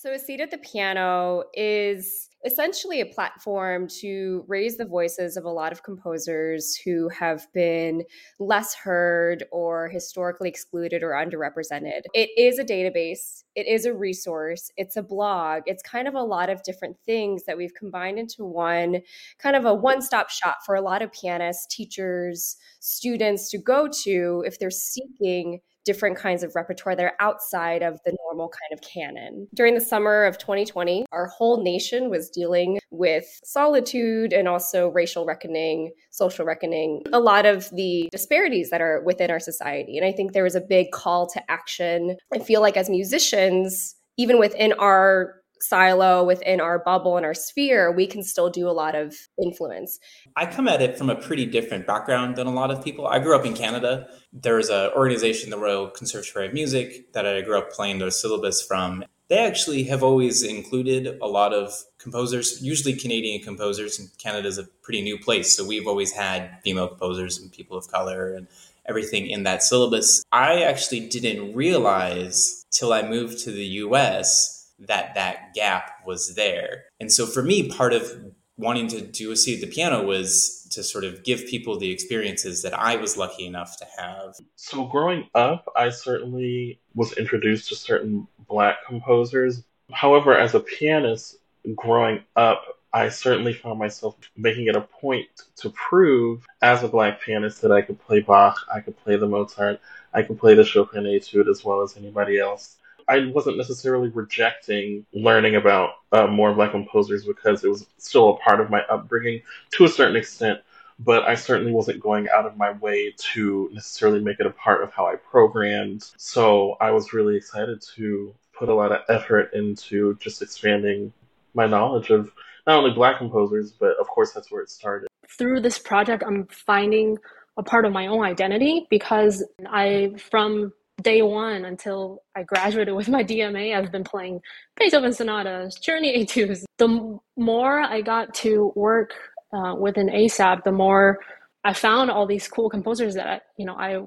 So, A Seat at the Piano is essentially a platform to raise the voices of a lot of composers who have been less heard or historically excluded or underrepresented. It is a database, it is a resource, it's a blog, it's kind of a lot of different things that we've combined into one kind of a one stop shop for a lot of pianists, teachers, students to go to if they're seeking different kinds of repertoire that are outside of the normal kind of canon. During the summer of 2020, our whole nation was dealing with solitude and also racial reckoning, social reckoning, a lot of the disparities that are within our society. And I think there was a big call to action. I feel like as musicians, even within our silo within our bubble and our sphere, we can still do a lot of influence. I come at it from a pretty different background than a lot of people. I grew up in Canada. There's an organization, the Royal Conservatory of Music, that I grew up playing the syllabus from. They actually have always included a lot of composers, usually Canadian composers, and Canada is a pretty new place. So we've always had female composers and people of color and everything in that syllabus. I actually didn't realize till I moved to the US that that gap was there. And so for me, part of wanting to do a seat at the piano was to sort of give people the experiences that I was lucky enough to have. So growing up, I certainly was introduced to certain black composers. However, as a pianist, growing up, I certainly found myself making it a point to prove as a black pianist that I could play Bach, I could play the Mozart, I could play the Chopin etude as well as anybody else. I wasn't necessarily rejecting learning about uh, more black composers because it was still a part of my upbringing to a certain extent, but I certainly wasn't going out of my way to necessarily make it a part of how I programmed. So I was really excited to put a lot of effort into just expanding my knowledge of not only black composers, but of course that's where it started. Through this project, I'm finding a part of my own identity because I, from day one until I graduated with my DMA, I've been playing Beethoven sonatas, Czerny etudes. The more I got to work uh, within ASAP, the more I found all these cool composers that you know I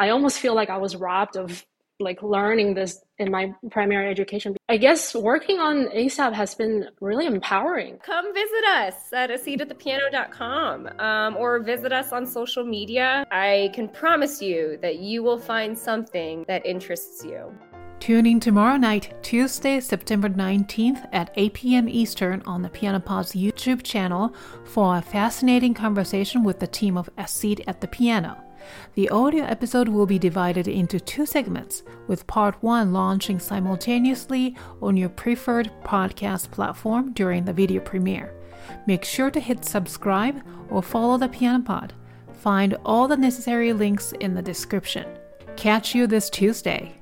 I almost feel like I was robbed of like learning this in my primary education. I guess working on ASAP has been really empowering. Come visit us at a seat at the piano.com um, or visit us on social media. I can promise you that you will find something that interests you. Tune in tomorrow night, Tuesday, September 19th at 8 p.m. Eastern on the Piano Pod's YouTube channel for a fascinating conversation with the team of A Seat at the Piano. The audio episode will be divided into two segments, with part one launching simultaneously on your preferred podcast platform during the video premiere. Make sure to hit subscribe or follow the Piano Pod. Find all the necessary links in the description. Catch you this Tuesday.